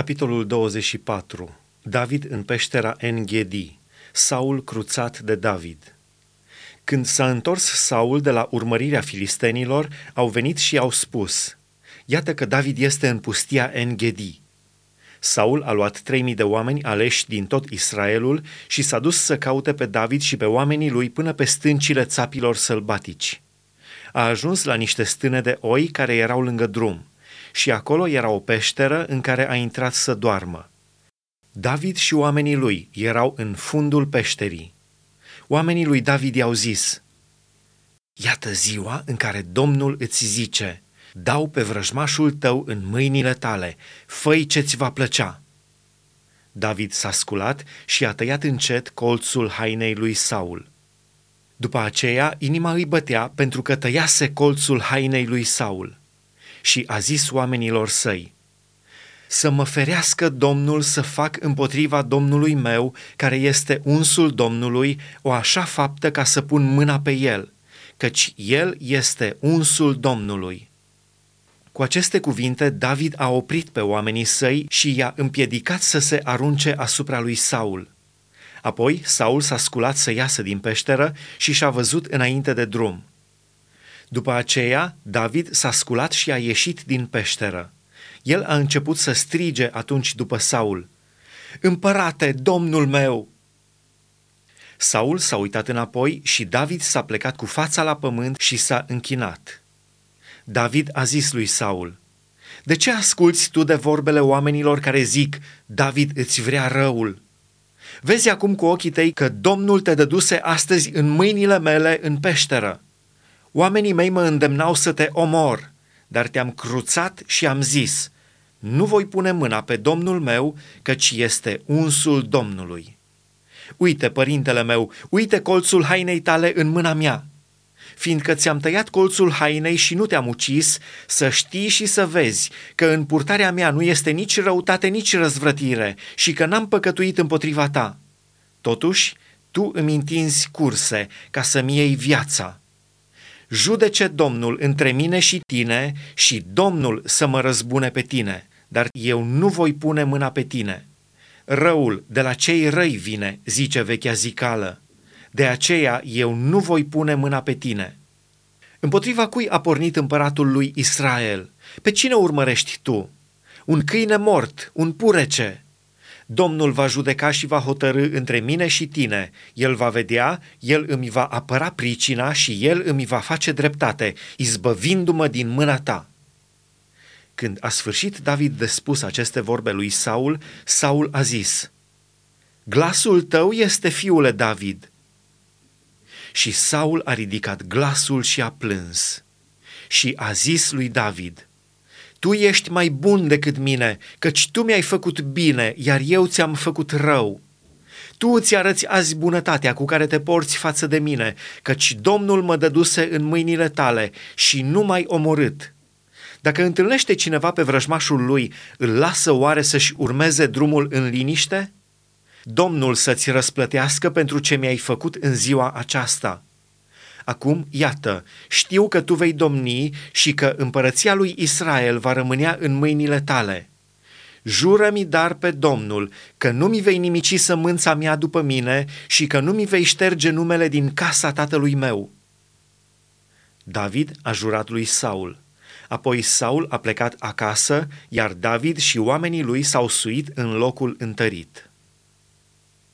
Capitolul 24. David în peștera Engedi. Saul cruțat de David. Când s-a întors Saul de la urmărirea filistenilor, au venit și au spus, Iată că David este în pustia Engedi. Saul a luat trei mii de oameni aleși din tot Israelul și s-a dus să caute pe David și pe oamenii lui până pe stâncile țapilor sălbatici. A ajuns la niște stâne de oi care erau lângă drum și acolo era o peșteră în care a intrat să doarmă. David și oamenii lui erau în fundul peșterii. Oamenii lui David i-au zis, Iată ziua în care Domnul îți zice, dau pe vrăjmașul tău în mâinile tale, făi ce-ți va plăcea. David s-a sculat și a tăiat încet colțul hainei lui Saul. După aceea, inima îi bătea pentru că tăiase colțul hainei lui Saul și a zis oamenilor săi, să mă ferească Domnul să fac împotriva Domnului meu, care este unsul Domnului, o așa faptă ca să pun mâna pe el, căci el este unsul Domnului. Cu aceste cuvinte, David a oprit pe oamenii săi și i-a împiedicat să se arunce asupra lui Saul. Apoi, Saul s-a sculat să iasă din peșteră și și-a văzut înainte de drum. După aceea, David s-a sculat și a ieșit din peșteră. El a început să strige atunci după Saul, Împărate, domnul meu! Saul s-a uitat înapoi și David s-a plecat cu fața la pământ și s-a închinat. David a zis lui Saul, De ce asculți tu de vorbele oamenilor care zic, David îți vrea răul? Vezi acum cu ochii tăi că Domnul te dăduse astăzi în mâinile mele în peșteră. Oamenii mei mă îndemnau să te omor, dar te-am cruțat și am zis, nu voi pune mâna pe Domnul meu, căci este unsul Domnului. Uite, părintele meu, uite colțul hainei tale în mâna mea. Fiindcă ți-am tăiat colțul hainei și nu te-am ucis, să știi și să vezi că în purtarea mea nu este nici răutate, nici răzvrătire și că n-am păcătuit împotriva ta. Totuși, tu îmi întinzi curse ca să-mi iei viața judece Domnul între mine și tine și Domnul să mă răzbune pe tine, dar eu nu voi pune mâna pe tine. Răul de la cei răi vine, zice vechea zicală. De aceea eu nu voi pune mâna pe tine. Împotriva cui a pornit împăratul lui Israel? Pe cine urmărești tu? Un câine mort, un purece, Domnul va judeca și va hotărâ între mine și tine. El va vedea, el îmi va apăra pricina și el îmi va face dreptate, izbăvindu-mă din mâna ta. Când a sfârșit David de spus aceste vorbe lui Saul, Saul a zis, Glasul tău este fiule David. Și Saul a ridicat glasul și a plâns. Și a zis lui David, tu ești mai bun decât mine, căci tu mi-ai făcut bine, iar eu ți-am făcut rău. Tu îți arăți azi bunătatea cu care te porți față de mine, căci Domnul mă dăduse în mâinile tale și nu m-ai omorât. Dacă întâlnește cineva pe vrăjmașul lui, îl lasă oare să-și urmeze drumul în liniște? Domnul să-ți răsplătească pentru ce mi-ai făcut în ziua aceasta. Acum, iată, știu că tu vei domni și că împărăția lui Israel va rămânea în mâinile tale. Jură-mi dar pe Domnul că nu mi vei nimici sămânța mea după mine și că nu mi vei șterge numele din casa tatălui meu. David a jurat lui Saul. Apoi Saul a plecat acasă, iar David și oamenii lui s-au suit în locul întărit.